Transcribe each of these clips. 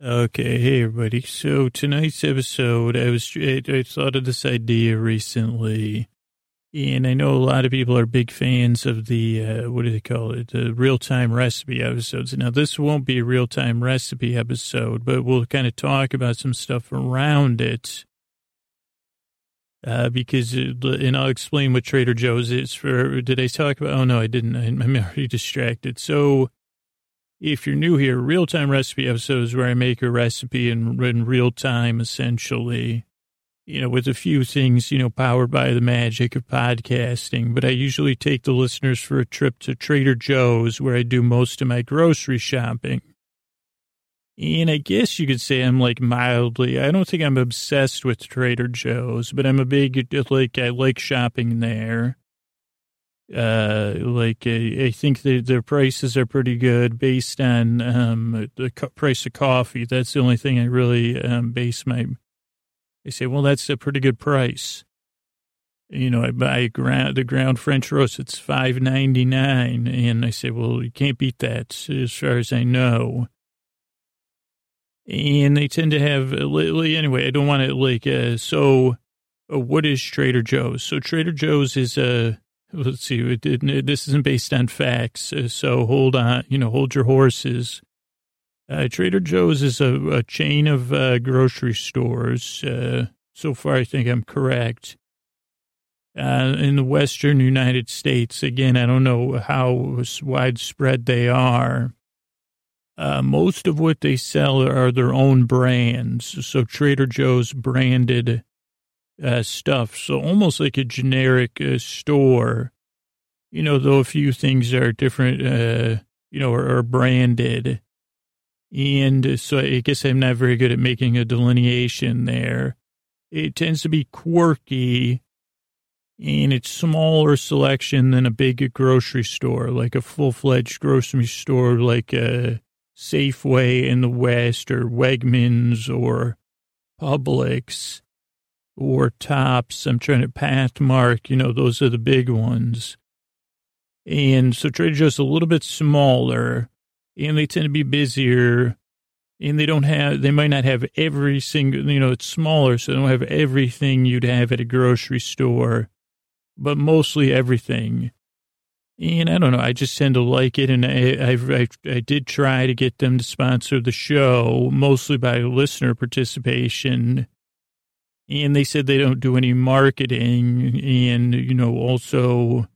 Okay, hey everybody. So tonight's episode, I was I, I thought of this idea recently, and I know a lot of people are big fans of the uh, what do they call it, the real time recipe episodes. Now this won't be a real time recipe episode, but we'll kind of talk about some stuff around it. Uh, because, it, and I'll explain what Trader Joe's is for, did I talk about, oh no, I didn't, I'm already distracted. So, if you're new here, real time recipe episodes where I make a recipe in, in real time, essentially, you know, with a few things, you know, powered by the magic of podcasting. But I usually take the listeners for a trip to Trader Joe's where I do most of my grocery shopping. And I guess you could say I'm like mildly, I don't think I'm obsessed with Trader Joe's, but I'm a big, like, I like shopping there. Uh, like uh, I think the, their prices are pretty good based on um, the co- price of coffee. That's the only thing I really um, base my. I say, well, that's a pretty good price. You know, I buy ground the ground French roast. It's five ninety nine, and I say, well, you can't beat that as far as I know. And they tend to have anyway. I don't want to like uh, so. Uh, what is Trader Joe's? So Trader Joe's is a let's see, it, it, this isn't based on facts, uh, so hold on, you know, hold your horses. Uh, Trader Joe's is a, a chain of uh, grocery stores. Uh, so far, I think I'm correct. Uh, in the western United States, again, I don't know how widespread they are. Uh, most of what they sell are their own brands. So Trader Joe's branded uh, stuff. So almost like a generic uh, store, you know, though a few things are different, uh, you know, are, branded. And so I guess I'm not very good at making a delineation there. It tends to be quirky and it's smaller selection than a big grocery store, like a full-fledged grocery store, like a Safeway in the West or Wegmans or Publix or Tops. I'm trying to Pathmark, you know, those are the big ones. And so Trader Joe's a little bit smaller and they tend to be busier and they don't have, they might not have every single, you know, it's smaller, so they don't have everything you'd have at a grocery store, but mostly everything. And I don't know, I just tend to like it. And I, I, I, I did try to get them to sponsor the show, mostly by listener participation and they said they don't do any marketing. And you know also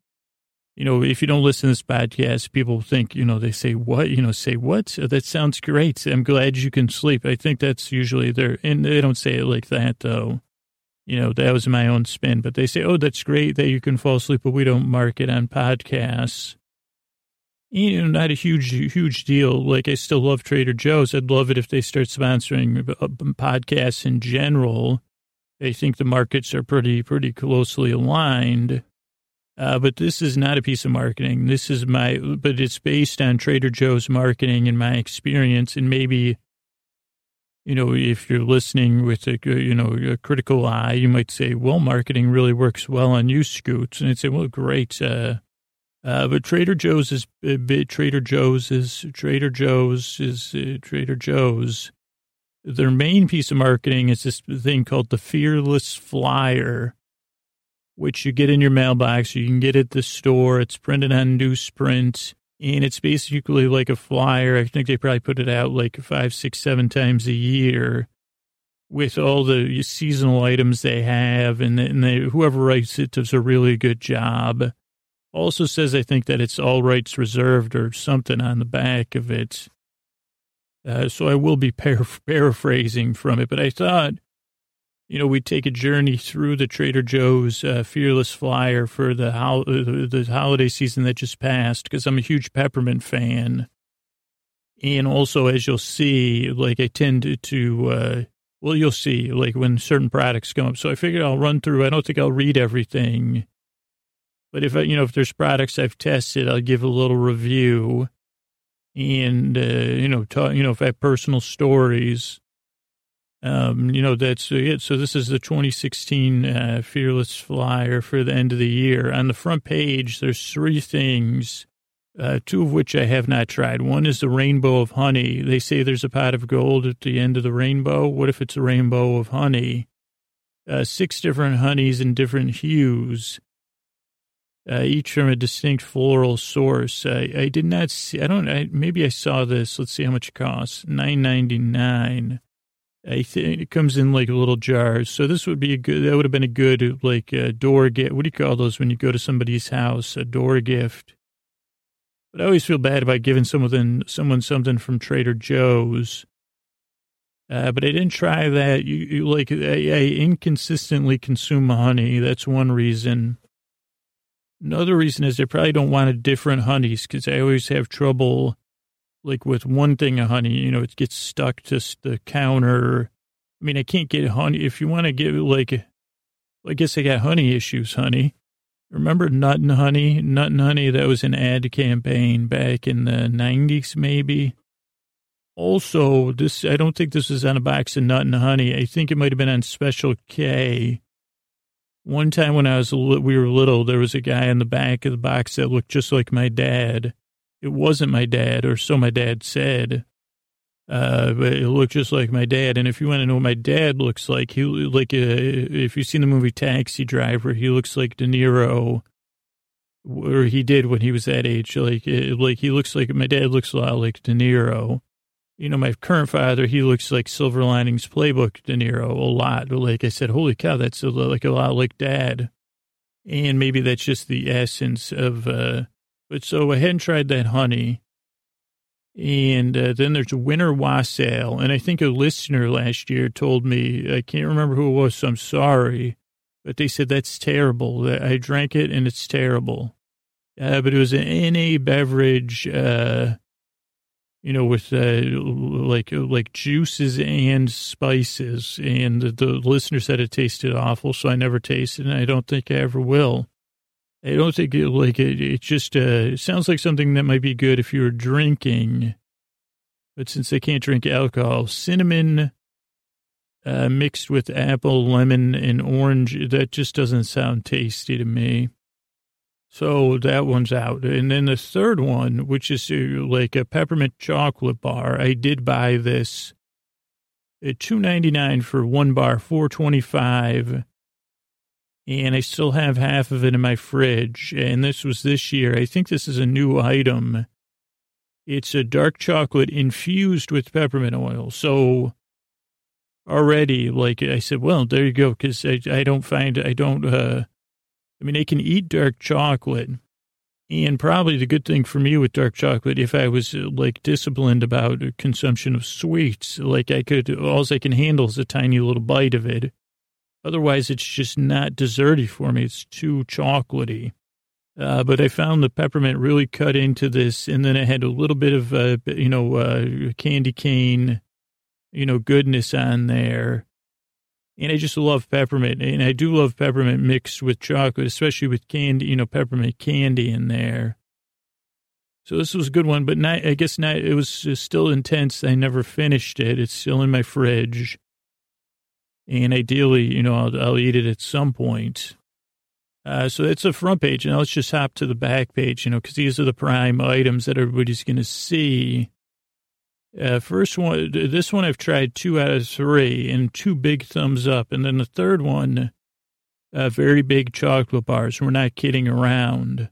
you know if you don't listen to this podcast people think you know they say what you know say what? That sounds great. I'm glad you can sleep. I think that's usually their and they don't say it like that though. You know that was my own spin but they say oh that's great that you can fall asleep but we don't market on podcasts. You know, not a huge, huge deal. Like, I still love Trader Joe's. I'd love it if they start sponsoring uh, podcasts in general they think the markets are pretty, pretty closely aligned. Uh, but this is not a piece of marketing. This is my, but it's based on Trader Joe's marketing and my experience. And maybe, you know, if you're listening with a, you know, a critical eye, you might say, well, marketing really works well on you, Scoots. And I'd say, well, great. Uh, uh, but Trader Joe's is, uh, Trader Joe's is, Trader Joe's is, uh, Trader Joe's their main piece of marketing is this thing called the Fearless Flyer, which you get in your mailbox. You can get at the store. It's printed on newsprint, and it's basically like a flyer. I think they probably put it out like five, six, seven times a year with all the seasonal items they have, and, and they, whoever writes it does a really good job. Also says, I think, that it's all rights reserved or something on the back of it. Uh, so I will be par- paraphrasing from it, but I thought, you know, we'd take a journey through the Trader Joe's uh, Fearless Flyer for the, uh, the holiday season that just passed, because I'm a huge peppermint fan. And also, as you'll see, like I tend to, to uh, well, you'll see, like when certain products come up. So I figured I'll run through. I don't think I'll read everything, but if I, you know, if there's products I've tested, I'll give a little review and uh, you know, you know, if I have personal stories, um, you know, that's it. So this is the 2016 uh, Fearless Flyer for the end of the year. On the front page, there's three things uh, two of which I have not tried. One is the rainbow of honey. They say there's a pot of gold at the end of the rainbow. What if it's a rainbow of honey? Uh, six different honeys in different hues, uh, each from a distinct floral source. I, I did not see, I don't, I, maybe I saw this. Let's see how much it costs. Nine ninety nine. I think it comes in like little jars. So this would be a good, that would have been a good, like, uh, door gift. What do you call those when you go to somebody's house? A door gift. But I always feel bad about giving someone, someone something from Trader Joe's. Uh, but I didn't try that. You, you like, I, I inconsistently consume honey. That's one reason. Another reason is I probably don't want a different honeys because I always have trouble like with one thing of honey, you know, it gets stuck to the counter. I mean, I can't get honey. If you want to get like, I guess I got honey issues, honey. Remember Nut and Honey? Nut and Honey, that was an ad campaign back in the 90s, maybe. Also, this, I don't think this was on a box of Nut and Honey. I think it might have been on Special K. One time when I was, we were little, there was a guy in the back of the box that looked just like my dad it wasn't my dad, or so my dad said. Uh, but it looked just like my dad. And if you want to know what my dad looks like, he like uh, if you've seen the movie Taxi Driver, he looks like De Niro, or he did when he was that age. Like like he looks like my dad looks a lot like De Niro. You know, my current father, he looks like Silver Linings Playbook De Niro a lot. Like I said, holy cow, that's a, like a lot like dad. And maybe that's just the essence of uh, but so I hadn't tried that honey. And uh, then there's winter wassail. And I think a listener last year told me, I can't remember who it was, so I'm sorry. But they said that's terrible. I drank it and it's terrible. Uh, but it was an NA beverage, uh, you know, with uh, like like juices and spices. And the, the listener said it tasted awful, so I never tasted and I don't think I ever will. I don't think it, like it, it just uh, sounds like something that might be good if you were drinking. But since I can't drink alcohol, cinnamon uh, mixed with apple, lemon, and orange, that just doesn't sound tasty to me. So that one's out. And then the third one, which is uh, like a peppermint chocolate bar, I did buy this at two ninety nine for one bar, four twenty five and I still have half of it in my fridge. And this was this year. I think this is a new item. It's a dark chocolate infused with peppermint oil. So already, like I said, well, there you go. Because I, I don't find, I don't, uh, I mean, I can eat dark chocolate. And probably the good thing for me with dark chocolate, if I was uh, like disciplined about consumption of sweets, like I could, all I can handle is a tiny little bite of it Otherwise, it's just not desserty for me. It's too chocolatey. Uh, but I found the peppermint really cut into this, and then I had a little bit of, uh, you know, uh, candy cane, you know, goodness on there. And I just love peppermint, and I do love peppermint mixed with chocolate, especially with candy, you know, peppermint candy in there. So this was a good one, but not, I guess not, it was still intense. I never finished it. It's still in my fridge. And ideally, you know, I'll, I'll eat it at some point. Uh, so that's the front page. And let's just hop to the back page, you know, because these are the prime items that everybody's going to see. Uh, first one, this one I've tried two out of three and two big thumbs up. And then the third one, uh, very big chocolate bars. We're not kidding around.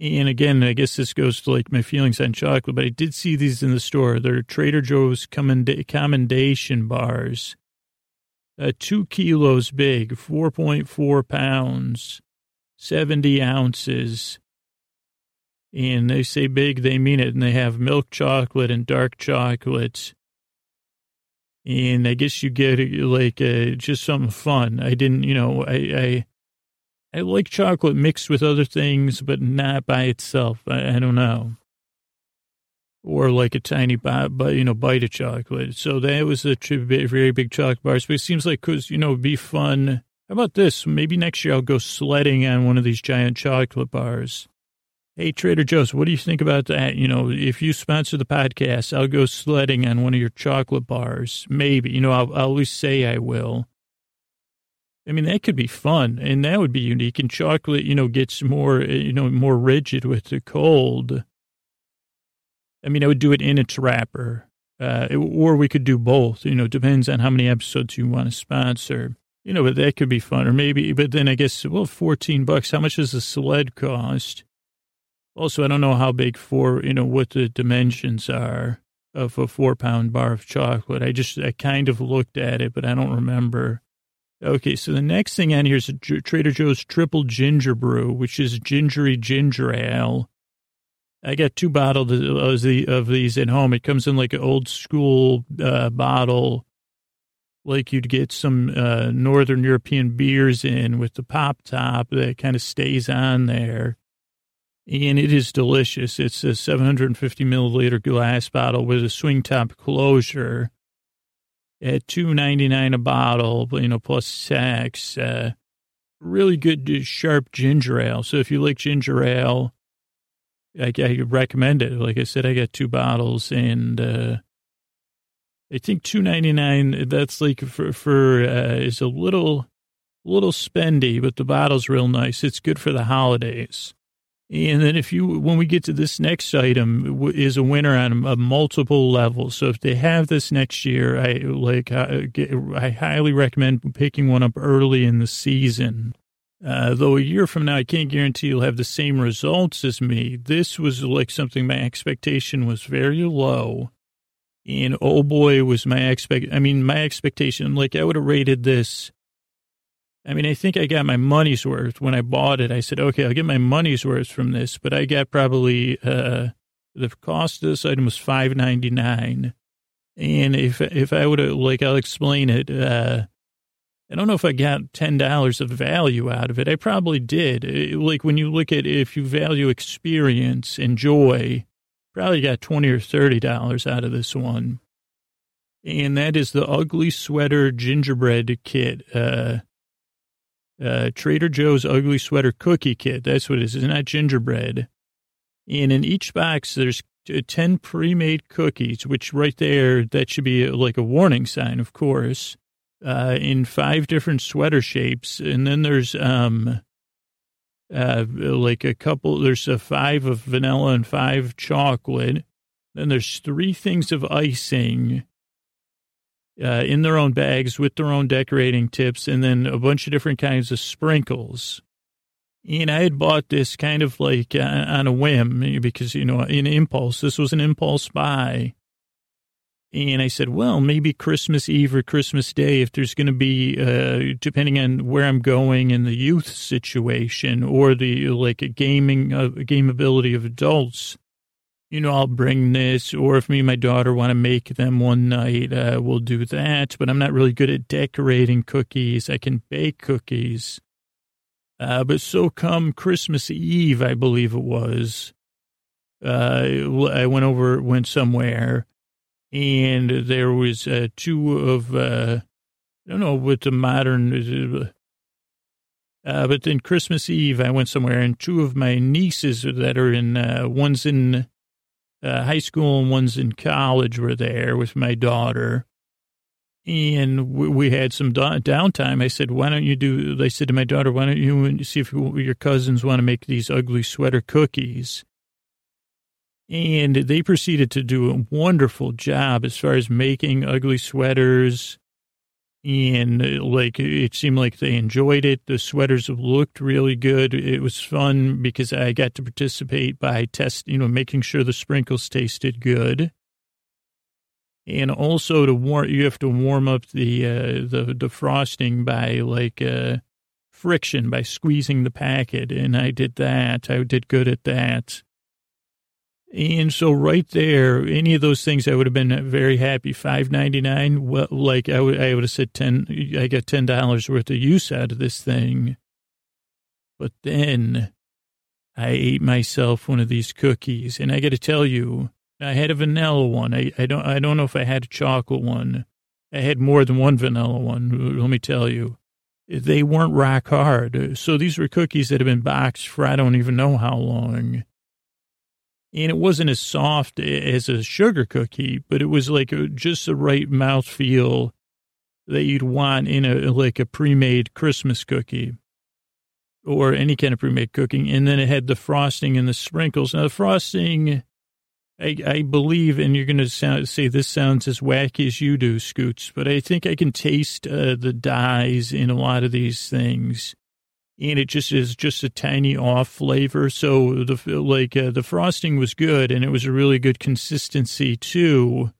And again, I guess this goes to like my feelings on chocolate, but I did see these in the store. They're Trader Joe's commend- commendation bars uh, two kilos big, 4.4 pounds, 70 ounces. And they say big, they mean it. And they have milk chocolate and dark chocolate. And I guess you get like uh, just something fun. I didn't, you know, I, I, I like chocolate mixed with other things, but not by itself. I, I don't know or like a tiny bite, but you know, bite of chocolate. So that was a very big chocolate bars. But it seems like, cause, you know, it'd be fun. How about this? Maybe next year I'll go sledding on one of these giant chocolate bars. Hey, Trader Joe's, what do you think about that? You know, if you sponsor the podcast, I'll go sledding on one of your chocolate bars. Maybe, you know, I'll, I'll always say I will. I mean, that could be fun and that would be unique. And chocolate, you know, gets more, you know, more rigid with the cold. I mean, I would do it in its wrapper, uh, or we could do both. You know, depends on how many episodes you want to sponsor. You know, but that could be fun. Or maybe, but then I guess, well, 14 bucks. How much does the sled cost? Also, I don't know how big four, you know, what the dimensions are of a four pound bar of chocolate. I just, I kind of looked at it, but I don't remember. Okay, so the next thing on here is Trader Joe's Triple Ginger Brew, which is gingery ginger ale. I got two bottles of these at home. It comes in like an old school uh, bottle like you'd get some uh, Northern European beers in with the pop top that kind of stays on there. And it is delicious. It's a 750 milliliter glass bottle with a swing top closure at two ninety nine a bottle, you know, plus tax. Uh, really good, sharp ginger ale. So if you like ginger ale, I, I recommend it. Like I said, I got two bottles and, uh, I think two ninety nine. That's like for for uh, is a little little spendy, but the bottle's real nice. It's good for the holidays. And then if you when we get to this next item is a winner on a multiple levels. So if they have this next year, I like I, I highly recommend picking one up early in the season. Uh, though a year from now, I can't guarantee you'll have the same results as me. This was like something my expectation was very low and oh boy, was my expect, I mean, my expectation, like I would have rated this. I mean, I think I got my money's worth when I bought it. I said, okay, I'll get my money's worth from this, but I got probably, uh, the cost of this item was five ninety nine, and if if I would have like I'll explain it. Uh, I don't know if I got ten dollars of value out of it. I probably did. It, like when you look at if you value experience and joy, Probably got 20 or $30 out of this one. And that is the Ugly Sweater Gingerbread Kit. Uh, uh, Trader Joe's Ugly Sweater Cookie Kit. That's what it is. It's not gingerbread. And in each box, there's 10 pre-made cookies, which right there, that should be like a warning sign, of course, uh, in five different sweater shapes. And then there's, um, uh, like a couple, there's a five of vanilla and five chocolate. Then there's three things of icing uh, in their own bags with their own decorating tips, and then a bunch of different kinds of sprinkles. And I had bought this kind of like uh, on a whim because, you know, in impulse. This was an impulse buy. And I said, well, maybe Christmas Eve or Christmas Day, if there's going to be, uh, depending on where I'm going in the youth situation or the like gaming, uh, game ability of adults, you know, I'll bring this. Or if me and my daughter want to make them one night, uh, we'll do that. But I'm not really good at decorating cookies. I can bake cookies. Uh, but so come Christmas Eve, I believe it was, uh, I went over, went somewhere and there was uh, two of uh, I don't know what the modern. Uh, but then Christmas Eve, I went somewhere, and two of my nieces that are in uh, one's in uh, high school and one's in college were there with my daughter, and we, had some downtime. I said, "Why don't you do?" They said to my daughter, "Why don't you see if your cousins want to make these ugly sweater cookies?" And they proceeded to do a wonderful job as far as making ugly sweaters. And like, it seemed like they enjoyed it. The sweaters looked really good. It was fun because I got to participate by test, you know, making sure the sprinkles tasted good. And also to warm, you have to warm up the, uh, the, the frosting by like, uh, friction by squeezing the packet. And I did that. I did good at that. And so right there, any of those things, I would have been very happy. Five ninety nine. Well, like I would, I would have said ten. I got ten dollars worth of use out of this thing. But then I ate myself one of these cookies, and I got to tell you, I had a vanilla one. I, I don't I don't know if I had a chocolate one. I had more than one vanilla one. Let me tell you, they weren't rock hard. So these were cookies that have been boxed for I don't even know how long and it wasn't as soft as a sugar cookie, but it was like a, just the right mouth feel that you'd want in a like a pre-made Christmas cookie or any kind of pre-made cooking. And then it had the frosting and the sprinkles. Now the frosting, I, I believe, and you're going to say this sounds as wacky as you do, Scoots, but I think I can taste uh, the dyes in a lot of these things. And it just is just a tiny off flavor. So the like uh, the frosting was good, and it was a really good consistency too.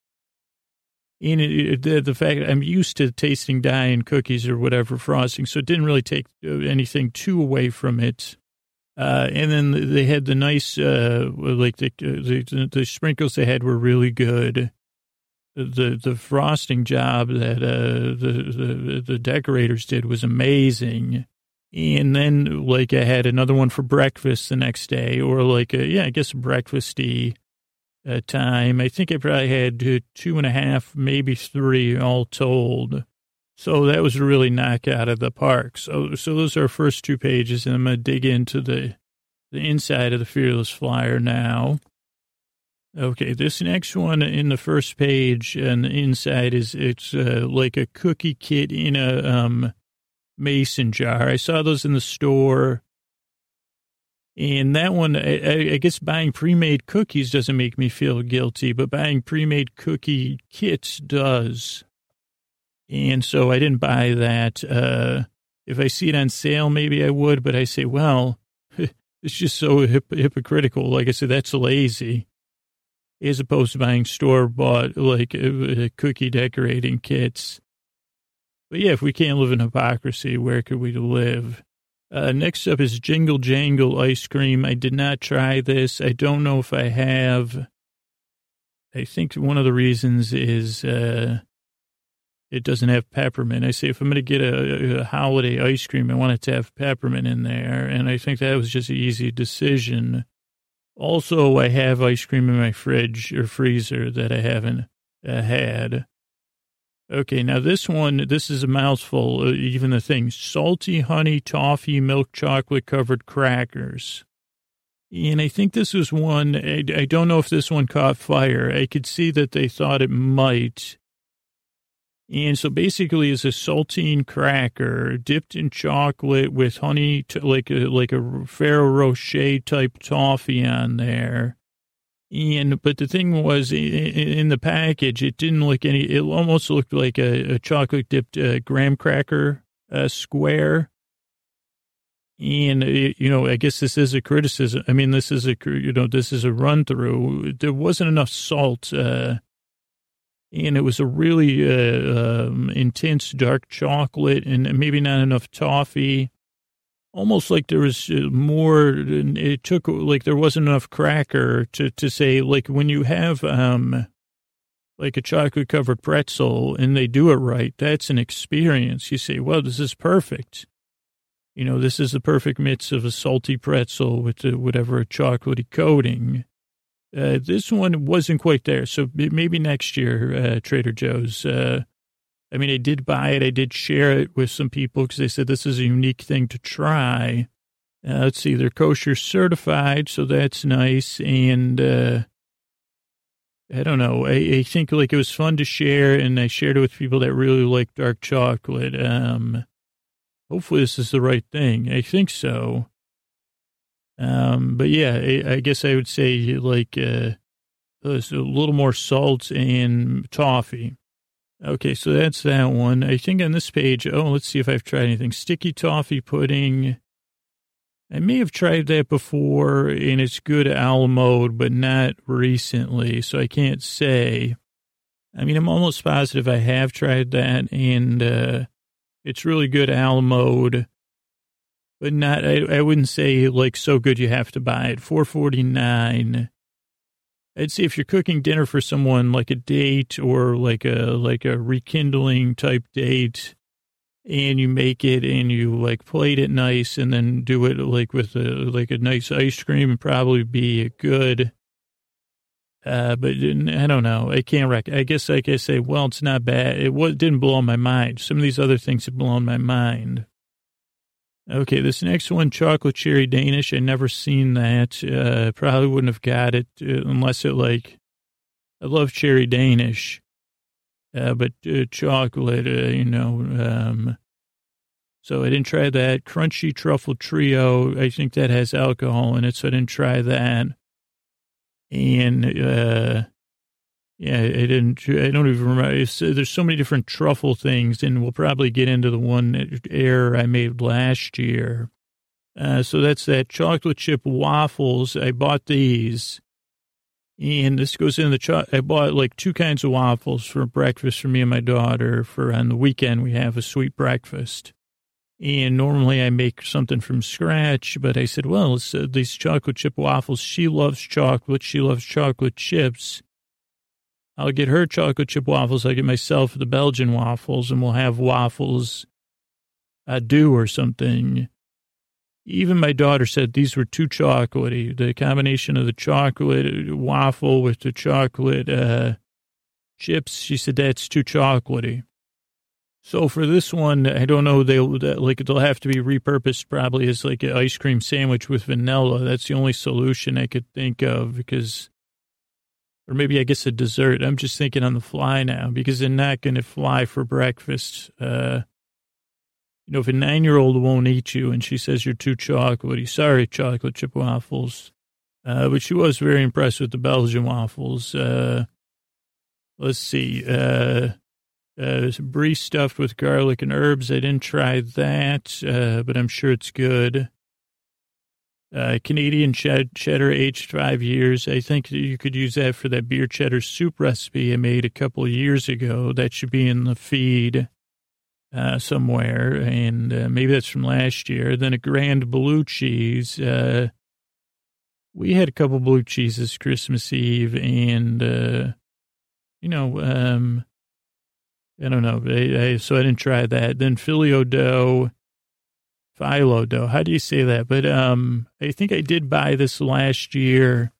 And it, the, the fact I'm used to tasting dye in cookies or whatever frosting, so it didn't really take uh, anything too away from it. Uh, and then they had the nice, uh, like the, the, the sprinkles they had were really good. The the frosting job that uh, the, the the decorators did was amazing. And then like I had another one for breakfast the next day, or like a, yeah, I guess breakfasty uh, time. I think I probably had two and a half, maybe three all told. So that was a really knock out of the park. So, so those are our first two pages, and I'm to dig into the, the inside of the Fearless Flyer now. Okay, this next one in the first page and the inside is it's uh, like a cookie kit in a um, mason jar. I saw those in the store. And that one, I, I, guess buying pre-made cookies doesn't make me feel guilty, but buying pre-made cookie kits does. And so I didn't buy that. Uh, if I see it on sale, maybe I would, but I say, well, it's just so hip- hypocritical. Like I said, that's lazy. As opposed to buying store bought, like uh, uh, cookie decorating kits. But yeah, if we can't live in hypocrisy, where could we live? Uh, next up is Jingle Jangle ice cream. I did not try this. I don't know if I have. I think one of the reasons is uh, it doesn't have peppermint. I say if I'm going to get a, a, holiday ice cream, I want it to have peppermint in there. And I think that was just an easy decision. Also, I have ice cream in my fridge or freezer that I haven't uh, had. Okay, now this one, this is a mouthful, uh, even the thing salty honey, toffee, milk chocolate covered crackers. And I think this was one, I, I don't know if this one caught fire. I could see that they thought it might and so basically it's a saltine cracker dipped in chocolate with honey, to, like a, like a Ferrero Rocher type toffee on there. And, but the thing was in the package, it didn't look any, it almost looked like a, a chocolate dipped uh, graham cracker uh, square. And, it, you know, I guess this is a criticism. I mean, this is a, you know, this is a run through. There wasn't enough salt, uh, and it was a really uh, um, intense dark chocolate and maybe not enough toffee. Almost like there was uh, more. It took like there wasn't enough cracker to to say like when you have um like a chocolate covered pretzel and they do it right. That's an experience. You say, well, this is perfect. You know, this is the perfect mix of a salty pretzel with the, whatever a chocolatey coating. Uh, this one wasn't quite there. So maybe next year, uh, Trader Joe's. Uh, I mean, I did buy it. I did share it with some people because they said this is a unique thing to try. Uh, let's see, they're kosher certified, so that's nice. And uh, I don't know. I, I, think like it was fun to share, and I shared it with people that really like dark chocolate. Um, hopefully, this is the right thing. I think so. Um, but yeah, I, I, guess I would say like uh, a little more salt and toffee. Okay, so that's that one. I think on this page, oh, let's see if I've tried anything. Sticky toffee pudding. I may have tried that before, and it's good a mode, but not recently, so I can't say. I mean, I'm almost positive I have tried that, and uh, it's really good a mode but not, I, I wouldn't say like so good you have to buy it. 449. I'd say if you're cooking dinner for someone like a date or like a, like a rekindling type date and you make it and you like plate it nice and then do it like with a, like a nice ice cream and probably be a good, uh, but I don't know. I can't rec. I guess like I say, well, it's not bad. It was, didn't blow my mind. Some of these other things have blown my mind. Okay, this next one, chocolate cherry Danish. I never seen that. Uh, probably wouldn't have got it uh, unless it like. I love cherry Danish, uh, but uh, chocolate, uh, you know. Um, so I didn't try that. Crunchy truffle trio. I think that has alcohol in it, so I didn't try that. and uh, yeah, I didn't. I don't even remember. There's so many different truffle things, and we'll probably get into the one error I made last year. Uh, so that's that chocolate chip waffles. I bought these, and this goes in the. Cho- I bought like two kinds of waffles for breakfast for me and my daughter. For on the weekend, we have a sweet breakfast. And normally I make something from scratch, but I said, well, uh, these chocolate chip waffles. She loves chocolate. She loves chocolate chips. I'll get her chocolate chip waffles. I'll get myself the Belgian waffles, and we'll have waffles a do or something. Even my daughter said these were too chocolatey. The combination of the chocolate waffle with the chocolate uh, chips, she said that's too chocolatey. So for this one, I don't know. They'll like they'll have to be repurposed probably as like an ice cream sandwich with vanilla. That's the only solution I could think of because, or maybe I guess a dessert. I'm just thinking on the fly now because they're not going to fly for breakfast. Uh, you know, if a nine year old won't eat you and she says you're too chocolatey, sorry, chocolate chip waffles. Uh, but she was very impressed with the Belgian waffles. Uh, let's see. Uh, uh, brie stuffed with garlic and herbs. I didn't try that, uh, but I'm sure it's good. Uh, Canadian ched- cheddar aged five years. I think you could use that for that beer cheddar soup recipe I made a couple years ago. That should be in the feed uh, somewhere, and uh, maybe that's from last year. Then a grand blue cheese. Uh, we had a couple blue cheeses Christmas Eve, and uh, you know, um, I don't know. I, I, so I didn't try that. Then filio dough, phyllo dough. How do you say that? But um, I think I did buy this last year,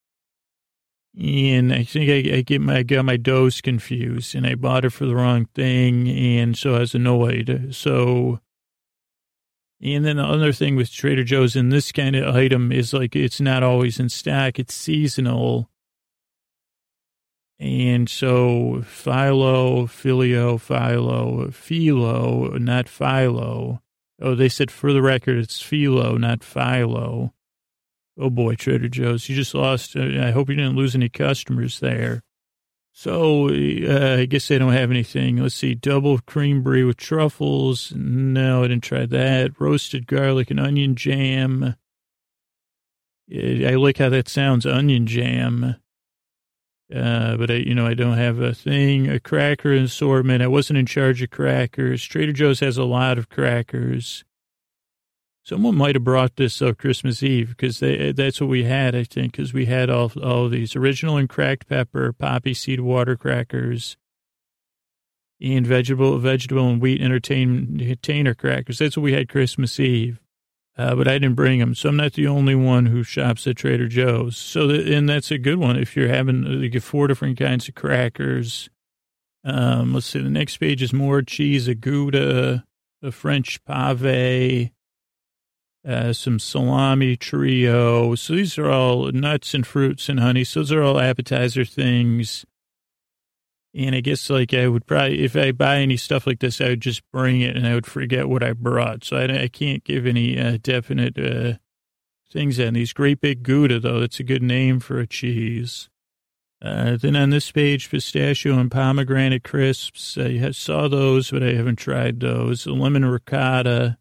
and I think I, I get my I got my doughs confused, and I bought it for the wrong thing, and so I was annoyed. So, and then the other thing with Trader Joe's and this kind of item is like it's not always in stock; it's seasonal. And so philo, filio, philo, philo, not philo. Oh, they said for the record, it's philo, not philo. Oh boy, Trader Joe's, you just lost. Uh, I hope you didn't lose any customers there. So uh, I guess they don't have anything. Let's see, double cream brie with truffles. No, I didn't try that. Roasted garlic and onion jam. I like how that sounds, onion jam. Uh, but I, you know, I don't have a thing, a cracker assortment. I wasn't in charge of crackers. Trader Joe's has a lot of crackers. Someone might have brought this up Christmas Eve because that's what we had, I think, because we had all, all these original and cracked pepper, poppy seed water crackers, and vegetable, vegetable and wheat entertainer crackers. That's what we had Christmas Eve uh, but I didn't bring them. So I'm not the only one who shops at Trader Joe's. So, the, and that's a good one. If you're having, you get four different kinds of crackers. Um, let's see, the next page is more cheese, a Gouda, a French pave, uh, some salami trio. So these are all nuts and fruits and honey. So those are all appetizer things. And I guess like I would probably, if I buy any stuff like this, I would just bring it and I would forget what I brought. So I, I can't give any uh, definite uh, things on these. Great Big Gouda, though, that's a good name for a cheese. Uh, then on this page, pistachio and pomegranate crisps. I saw those, but I haven't tried those. Lemon ricotta.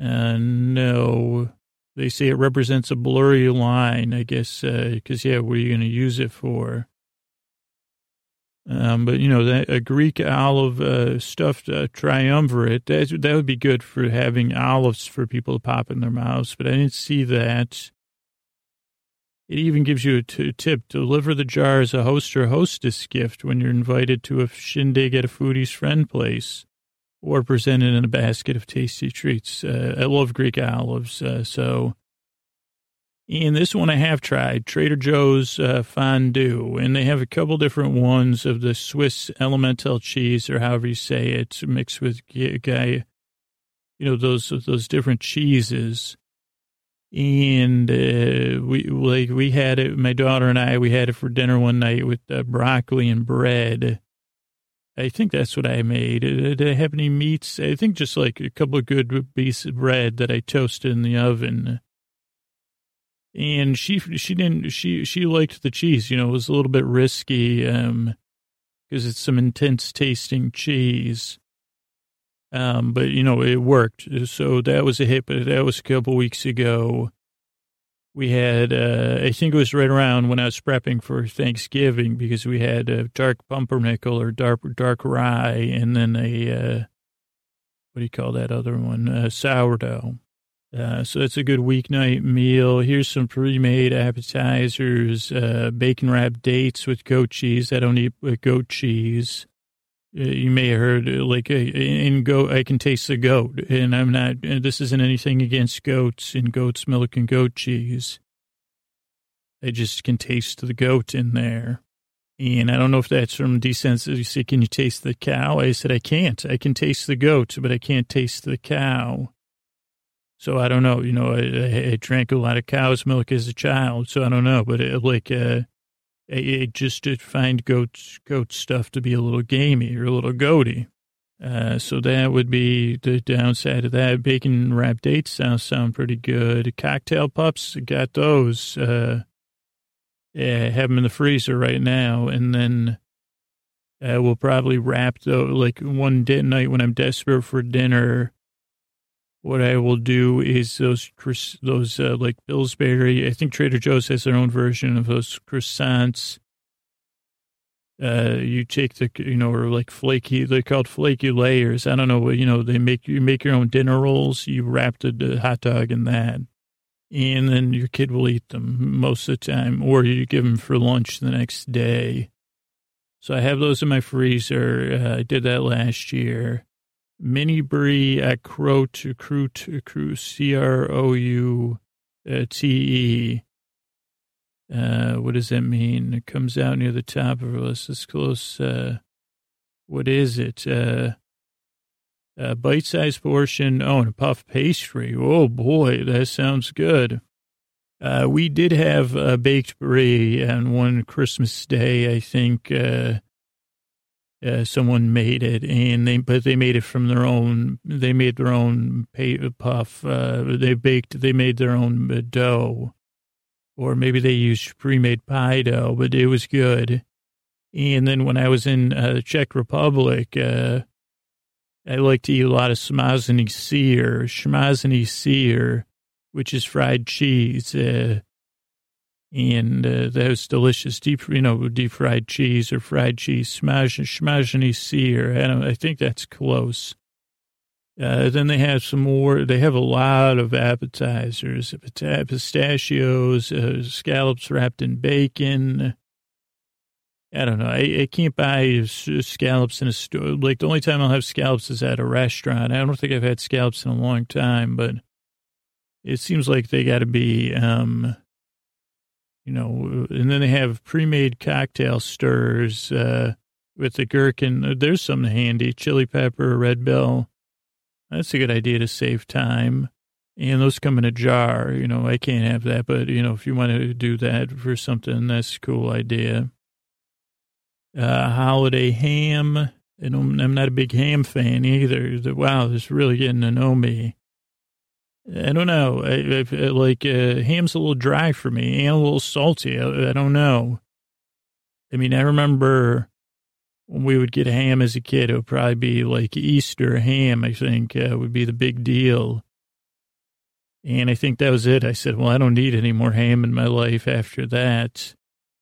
Uh, no, they say it represents a blurry line, I guess, because, uh, yeah, what are you going to use it for? Um, but you know that a Greek olive uh, stuffed uh, triumvirate that that would be good for having olives for people to pop in their mouths. But I didn't see that. It even gives you a t- tip: deliver the jar as a host or hostess gift when you're invited to a shindig at a foodie's friend place, or presented in a basket of tasty treats. Uh, I love Greek olives, uh, so and this one I have tried, Trader Joe's uh, fondue, and they have a couple different ones of the Swiss elemental cheese, or however you say it, mixed with guy, you know those those different cheeses. And uh, we like we had it. My daughter and I we had it for dinner one night with uh, broccoli and bread. I think that's what I made. Uh, did I have any meats? I think just like a couple of good pieces of bread that I toasted in the oven and she she didn't she she liked the cheese. You know, it was a little bit risky um because it's some intense tasting cheese. Um, but you know, it worked. So that was a hit, but that was a couple weeks ago. We had, uh, I think it was right around when I was prepping for Thanksgiving because we had a dark pumpernickel or dark, dark rye and then a, uh, what do you call that other one? Uh, sourdough. Uh, so it's a good weeknight meal. Here's some pre-made appetizers, uh, bacon wrapped dates with goat cheese. I don't eat goat cheese. Uh, you may have heard uh, like uh, in goat, I can taste the goat, and I'm not. This isn't anything against goats and goat's milk and goat cheese. I just can taste the goat in there, and I don't know if that's from desensitization. You say, can you taste the cow? I said I can't. I can taste the goat, but I can't taste the cow. So I don't know. You know, I, I drank a lot of cow's milk as a child, so I don't know. But it, like, uh, it just to find goat goat stuff to be a little gamey or a little goaty. Uh, so that would be the downside of that. Bacon wrapped dates sound sound pretty good. Cocktail pups, got those. Uh, yeah, have them in the freezer right now, and then uh, we'll probably wrap though. Like one night when I'm desperate for dinner, what I will do is those those uh, like Pillsbury. I think Trader Joe's has their own version of those croissants. Uh, you take the you know or like flaky. They're called flaky layers. I don't know. You know they make you make your own dinner rolls. You wrap the, the hot dog in that, and then your kid will eat them most of the time, or you give them for lunch the next day. So I have those in my freezer. Uh, I did that last year. Mini Brie at Croute, Croute, Croute, C R O U T E. Uh, what does that mean? It comes out near the top of our list. It's close. Uh, what is it? Uh, a bite-sized portion. Oh, and a puff pastry. Oh boy, that sounds good. Uh, we did have a baked brie on one Christmas day, I think. Uh, uh, someone made it, and they but they made it from their own. They made their own pay, puff. Uh, they baked. They made their own uh, dough, or maybe they used pre-made pie dough, but it was good. And then when I was in uh, the Czech Republic, uh, I like to eat a lot of smazany syr, smazany syr, which is fried cheese. And uh, those delicious deep, you know, deep fried cheese or fried cheese, smashany sear. And I think that's close. Uh, then they have some more. They have a lot of appetizers: pistachios, uh, scallops wrapped in bacon. I don't know. I, I can't buy scallops in a store. Like the only time I'll have scallops is at a restaurant. I don't think I've had scallops in a long time, but it seems like they got to be um, you know, and then they have pre-made cocktail stirs uh, with the gherkin. There's some handy chili pepper, red bell. That's a good idea to save time. And those come in a jar. You know, I can't have that, but you know, if you want to do that for something, that's a cool idea. Uh, holiday ham. And I'm not a big ham fan either. Wow, this is really getting to know me. I don't know. I, I, like uh, ham's a little dry for me and a little salty. I, I, don't know. I mean, I remember when we would get ham as a kid, it would probably be like Easter ham. I think uh, would be the big deal. And I think that was it. I said, well, I don't need any more ham in my life after that.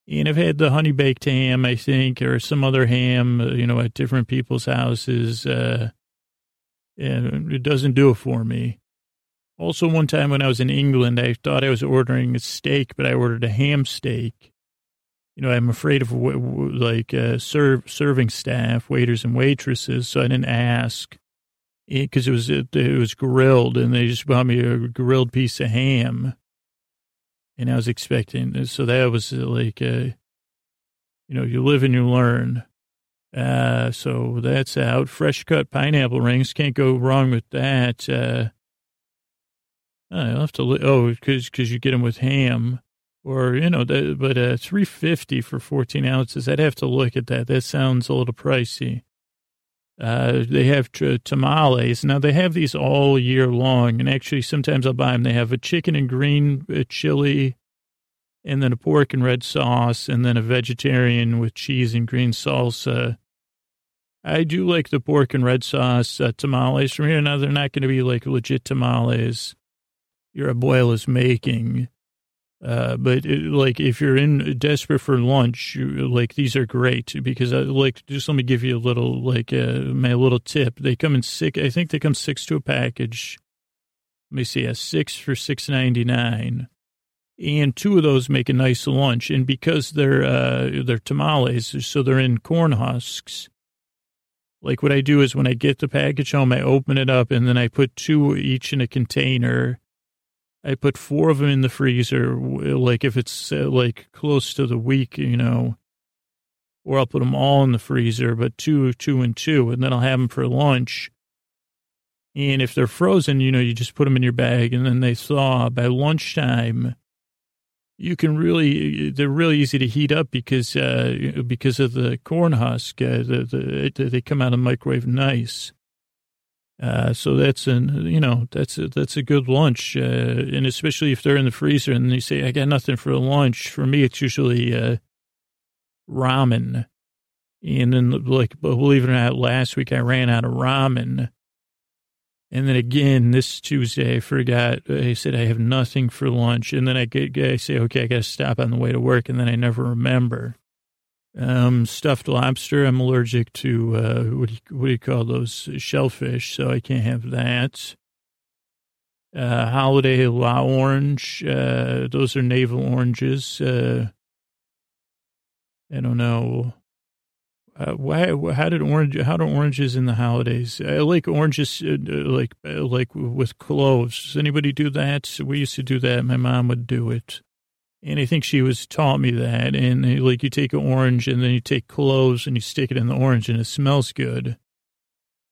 And I've had the honey baked ham, I think, or some other ham, uh, you know, at different people's houses. Uh, and it doesn't do it for me. Also, one time when I was in England, I thought I was ordering a steak, but I ordered a ham steak. You know, I'm afraid of like uh, serve serving staff, waiters and waitresses, so I didn't ask because it, it, was it, it was grilled, and they just bought me a grilled piece of ham, and I was expecting. So that was uh, like, uh, you know, you live and you learn. Uh, so that's out. Fresh cut pineapple rings can't go wrong with that. Uh, I'll have to, look. oh, because cause you get them with ham or, you know, that, but uh, 350 for 14 ounces. I'd have to look at that. That sounds a little pricey. Uh, they have t- tamales. Now they have these all year long, and actually sometimes I'll buy them. They have a chicken and green uh, chili, and then a pork and red sauce, and then a vegetarian with cheese and green salsa. I do like the pork and red sauce uh, tamales from here. Now they're not going to be like legit tamales your abuela is making. Uh, but it, like if you're in desperate for lunch, you, like these are great because I like just let me give you a little like uh, my little tip. They come in six. I think they come six to a package. Let me see, a six for six ninety nine, and two of those make a nice lunch. And because they're uh, they're tamales, so they're in corn husks. Like what I do is when I get the package home, I open it up and then I put two each in a container I put four of them in the freezer, like if it's uh, like close to the week, you know, or I'll put them all in the freezer, but two, two, and two, and then I'll have them for lunch. And if they're frozen, you know, you just put them in your bag and then they thaw. By lunchtime, you can really, they're really easy to heat up because, uh, because of the corn husk. Uh, the, the, they come out of the microwave nice. Uh, so that's an, you know, that's a, that's a good lunch. Uh, and especially if they're in the freezer and they say, I got nothing for lunch. For me, it's usually, uh, ramen. And then like, believe it or not, last week I ran out of ramen. And then again, this Tuesday, I forgot. I said I have nothing for lunch. And then I, get, I say, okay, I got to stop on the way to work. And then I never remember. Um, stuffed lobster. I'm allergic to uh, what do you, what do you call those shellfish? So I can't have that. Uh, holiday la orange. Uh, those are navel oranges. Uh, I don't know. Uh, why? How did orange? How do oranges in the holidays? I like oranges, uh, like uh, like with cloves. Does anybody do that? We used to do that. My mom would do it. And I think she was taught me that. And uh, like you take an orange and then you take cloves and you stick it in the orange and it smells good. It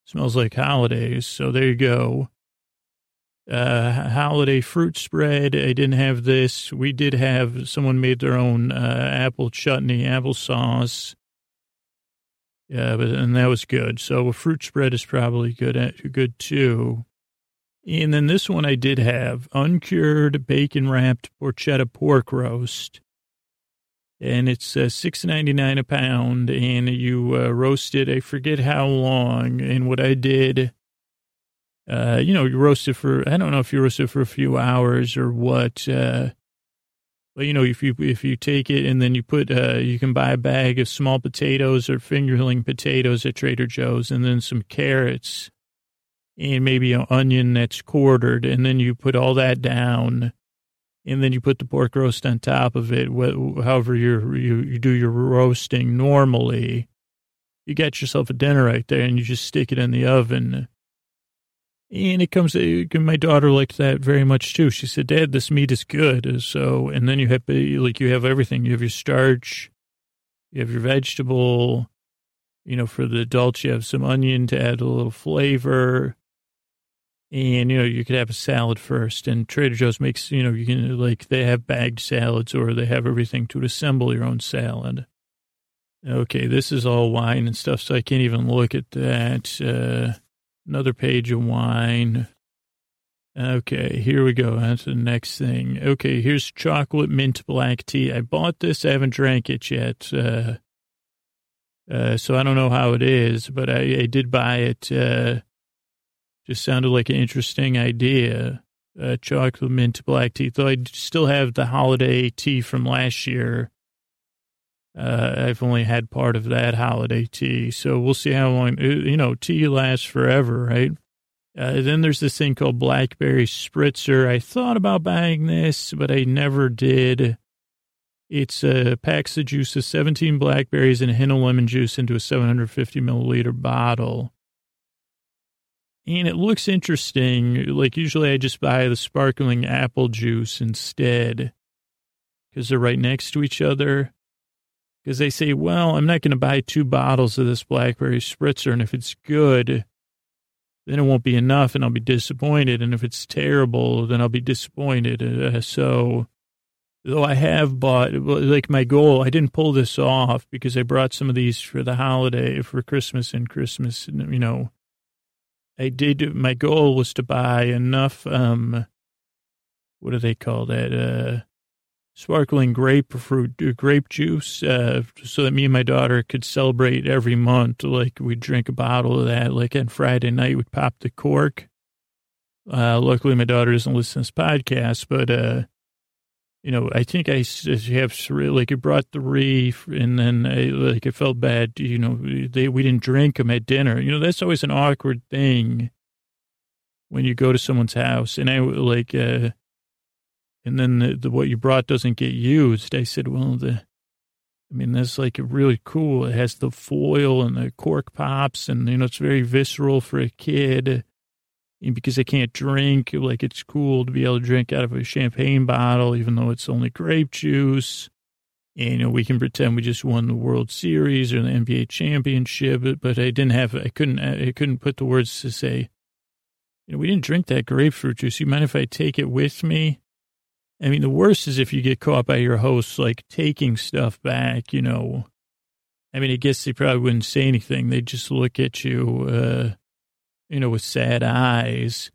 smells like holidays. So there you go. Uh, holiday fruit spread. I didn't have this. We did have someone made their own uh, apple chutney, applesauce. Yeah, but and that was good. So a fruit spread is probably good. Good too. And then this one I did have uncured bacon wrapped porchetta pork roast. And it's uh, six ninety nine a pound, and you uh, roast it. I forget how long. And what I did, uh, you know, you roast it for. I don't know if you roast it for a few hours or what. Uh, but you know, if you if you take it and then you put, uh, you can buy a bag of small potatoes or fingerling potatoes at Trader Joe's, and then some carrots and maybe an onion that's quartered, and then you put all that down, and then you put the pork roast on top of it. However, you you do your roasting normally, you got yourself a dinner right there, and you just stick it in the oven. And it comes. My daughter liked that very much too. She said, "Dad, this meat is good." So, and then you have like you have everything. You have your starch, you have your vegetable. You know, for the adults, you have some onion to add a little flavor and you know you could have a salad first. And trader joe's makes you know you can like they have bagged salads or they have everything to assemble your own salad. Okay this is all wine and stuff so i can't even look at that. Uh, another page of wine. Okay here we go. That's the next thing. Okay here's chocolate mint black tea. I bought this. I haven't drank it yet. Uh, uh, so i don't know how it is but i, I did buy it uh, just sounded like an interesting idea. Uh, chocolate mint black tea. Though I still have the holiday tea from last year. Uh, I've only had part of that holiday tea, so we'll see how long. Uh, you know, tea lasts forever, right? Uh, then there's this thing called blackberry spritzer. I thought about buying this, but I never did. It's uh, packs the juice of 17 blackberries and a hint of lemon juice into a 750 milliliter bottle and it looks interesting. Like usually I just buy the sparkling apple juice instead because they're right next to each other. Because they say, well, I'm not going to buy two bottles of this blackberry spritzer, and if it's good, then it won't be enough, and I'll be disappointed. And if it's terrible, then I'll be disappointed. Uh, so though I have bought, like my goal, I didn't pull this off because I brought some of these for the holiday, for Christmas and Christmas, you know. I did, my goal was to buy enough, um, what do they call that? Uh, sparkling grapefruit, uh, grape juice, uh, so that me and my daughter could celebrate every month. Like we'd drink a bottle of that, like on Friday night, we'd pop the cork. Uh, luckily my daughter doesn't listen to this podcast, but, uh, you know, I think I have like it brought the reef, and then I, like it felt bad. You know, they we didn't drink them at dinner. You know, that's always an awkward thing when you go to someone's house. And I like, uh, and then the, the, what you brought doesn't get used. I said, well, the, I mean, that's like really cool. It has the foil and the cork pops, and you know, it's very visceral for a kid. And because I can't drink, like it's cool to be able to drink out of a champagne bottle, even though it's only grape juice. And, you know, we can pretend we just won the World Series or the NBA championship, but, but I didn't have, I couldn't, I couldn't put the words to say, you know, we didn't drink that grapefruit juice. You mind if I take it with me? I mean, the worst is if you get caught by your hosts, like taking stuff back, you know. I mean, I guess they probably wouldn't say anything. They'd just look at you, uh, you know, with sad eyes.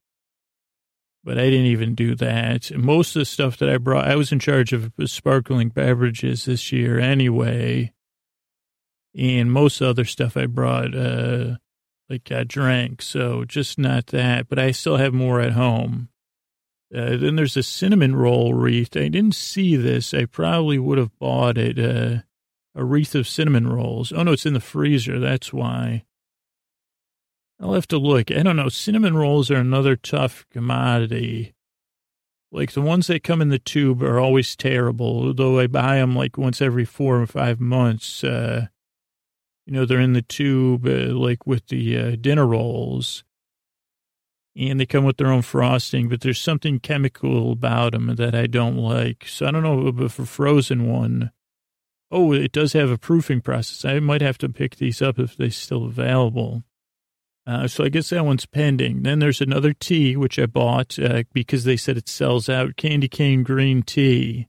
But I didn't even do that. Most of the stuff that I brought, I was in charge of sparkling beverages this year anyway. And most other stuff I brought, uh, like I drank. So just not that, but I still have more at home. Uh, then there's a cinnamon roll wreath. I didn't see this. I probably would have bought it. Uh, a wreath of cinnamon rolls. Oh no, it's in the freezer. That's why. I'll have to look. I don't know. Cinnamon rolls are another tough commodity. Like the ones that come in the tube are always terrible, though I buy them like once every four or five months. Uh, you know, they're in the tube, uh, like with the uh, dinner rolls and they come with their own frosting, but there's something chemical about them that I don't like. So I don't know if a frozen one. Oh, it does have a proofing process. I might have to pick these up if they're still available. Uh, so I guess that one's pending. Then there's another tea, which I bought uh, because they said it sells out. Candy cane green tea.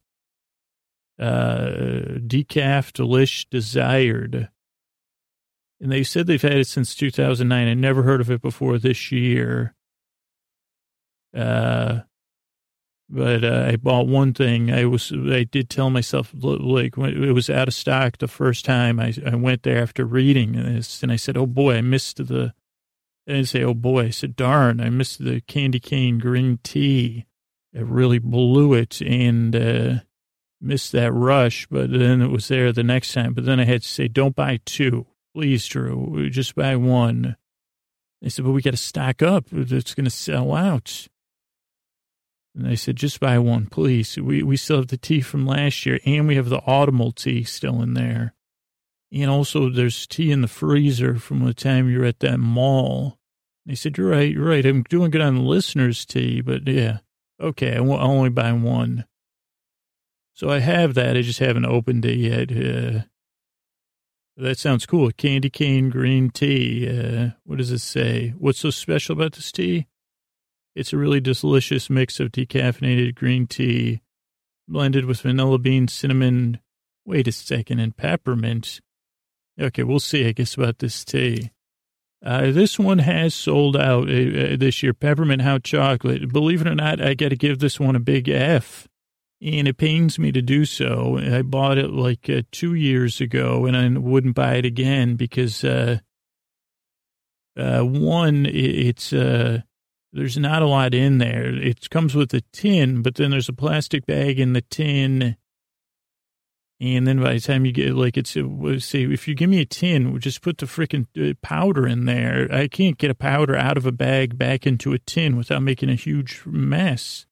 Uh, decaf, delish, desired. And they said they've had it since 2009. I never heard of it before this year. Uh, but uh, I bought one thing. I was I did tell myself like when it was out of stock the first time I I went there after reading this, and I said, "Oh boy, I missed the." I say, "Oh boy," I said, "Darn, I missed the candy cane green tea." It really blew it and uh, missed that rush. But then it was there the next time. But then I had to say, "Don't buy two, please, Drew. Just buy one." They said, "But we got to stock up. It's going to sell out." And I said, just buy one, please. We, we still have the tea from last year and we have the autumnal tea still in there. And also there's tea in the freezer from the time you're at that mall. They said, you're right, you're right. I'm doing good on the listener's tea, but yeah. Okay, I'll only buy one. So I have that. I just haven't opened it yet. Uh, that sounds cool. Candy cane green tea. Uh, what does it say? What's so special about this tea? It's a really delicious mix of decaffeinated green tea blended with vanilla bean, cinnamon, wait a second, and peppermint. Okay, we'll see, I guess, about this tea. Uh, this one has sold out uh, uh this year, peppermint hot chocolate. Believe it or not, I got to give this one a big F. And it pains me to do so. I bought it like uh, two years ago and I wouldn't buy it again because, uh, uh, one, it's, there's not a lot in there. It comes with a tin, but then there's a plastic bag in the tin. And then by the time you get, like, it's, say, if you give me a tin, just put the freaking uh, powder in there. I can't get a powder out of a bag back into a tin without making a huge mess.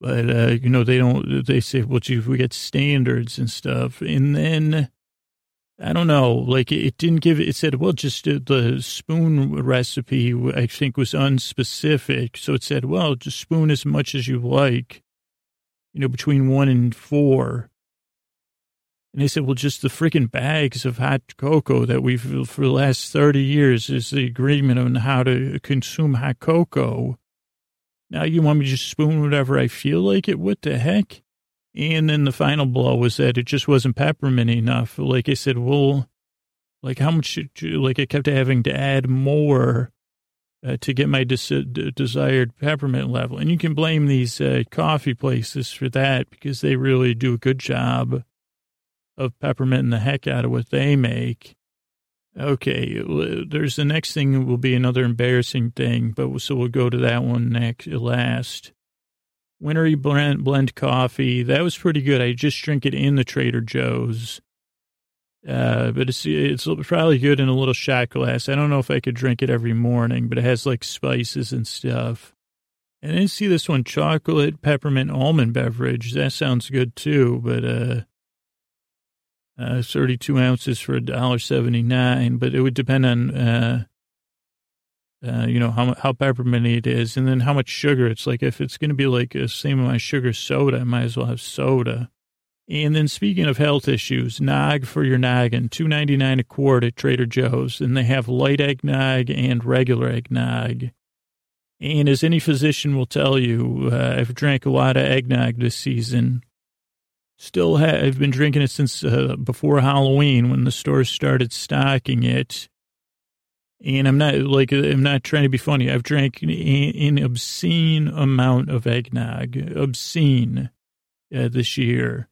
But, uh, you know, they don't, they say, well, gee, we got standards and stuff. And then I don't know. Like it didn't give. It said, well, just uh, the spoon recipe. I think was unspecific. So it said, well, just spoon as much as you like. You know, between one and four. And they said, well, just the freaking bags of hot cocoa that we've for the last thirty years is the agreement on how to consume hot cocoa. Now you want me to just spoon whatever I feel like it? What the heck? And then the final blow was that it just wasn't peppermint enough. Like I said, well, like how much, like I kept having to add more uh, to get my des- desired peppermint level. And you can blame these uh, coffee places for that because they really do a good job of pepperminting the heck out of what they make. Okay, there's the next thing will be another embarrassing thing, but so we'll go to that one next, last. Wintery blend, blend coffee. That was pretty good. I just drink it in the Trader Joe's. Uh, but it's it's probably good in a little shot glass. I don't know if I could drink it every morning, but it has like spices and stuff. And then see this one, chocolate peppermint almond beverage. That sounds good too, but uh, uh, 32 ounces for a dollar 79, but it would depend on, uh, uh, you know, how, how pepperminty it is and then how much sugar. It's like, if it's going to be like the same amount of sugar soda, I might as well have soda. And then speaking of health issues, nog for your noggin, two ninety nine a quart at Trader Joe's, and they have light eggnog and regular eggnog. And as any physician will tell you, uh, I've drank a lot of eggnog this season. Still, I've been drinking it since uh, before Halloween when the stores started stocking it. And I'm not like I'm not trying to be funny. I've drank an obscene amount of eggnog, obscene, uh, this year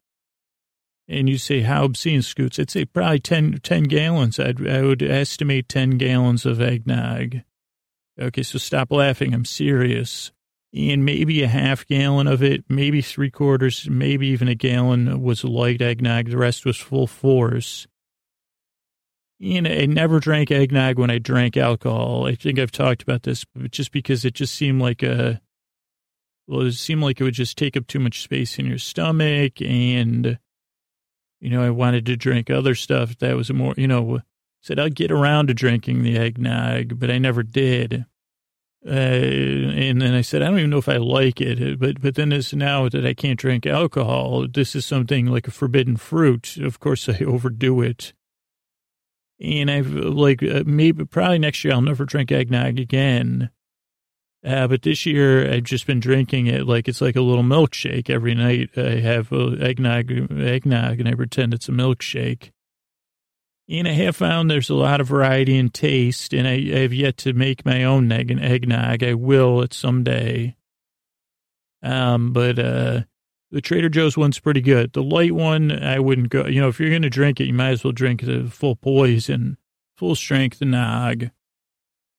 and you say how obscene scoots, I'd say probably 10, 10 gallons. I'd, I would estimate 10 gallons of eggnog. Okay, so stop laughing. I'm serious. And maybe a half gallon of it, maybe three quarters, maybe even a gallon was light eggnog. The rest was full force. And I never drank eggnog when I drank alcohol. I think I've talked about this, but just because it just seemed like a, well, it seemed like it would just take up too much space in your stomach and you know, I wanted to drink other stuff that was more, you know, said I'd get around to drinking the eggnog, but I never did. Uh, and then I said, I don't even know if I like it, but, but then it's now that I can't drink alcohol, this is something like a forbidden fruit. Of course, I overdo it. And I've like, uh, maybe probably next year I'll never drink eggnog again. Uh, but this year I've just been drinking it like it's like a little milkshake every night. I have eggnog, eggnog, and I pretend it's a milkshake. And I have found there's a lot of variety in taste, and I, I have yet to make my own eggnog. I will at some day. Um, but uh, the Trader Joe's one's pretty good. The light one, I wouldn't go. You know, if you're going to drink it, you might as well drink the full poison, full strength nog.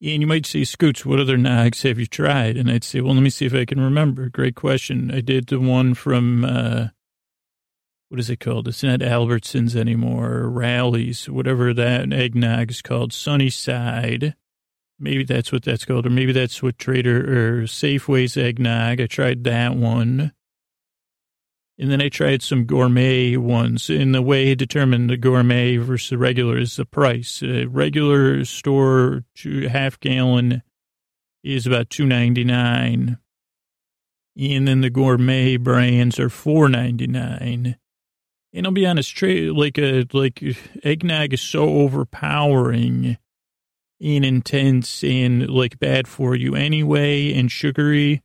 And you might say, Scoots, what other nags have you tried? And I'd say, well, let me see if I can remember. Great question. I did the one from, uh, what is it called? It's not Albertsons anymore, Raley's, whatever that eggnog is called, Sunnyside. Maybe that's what that's called, or maybe that's what Trader or Safeway's eggnog. I tried that one. And then I tried some gourmet ones. In the way I determined the gourmet versus regular is the price. A regular store half gallon is about two ninety nine, and then the gourmet brands are four ninety nine. And I'll be honest, like a like eggnog is so overpowering and intense and like bad for you anyway and sugary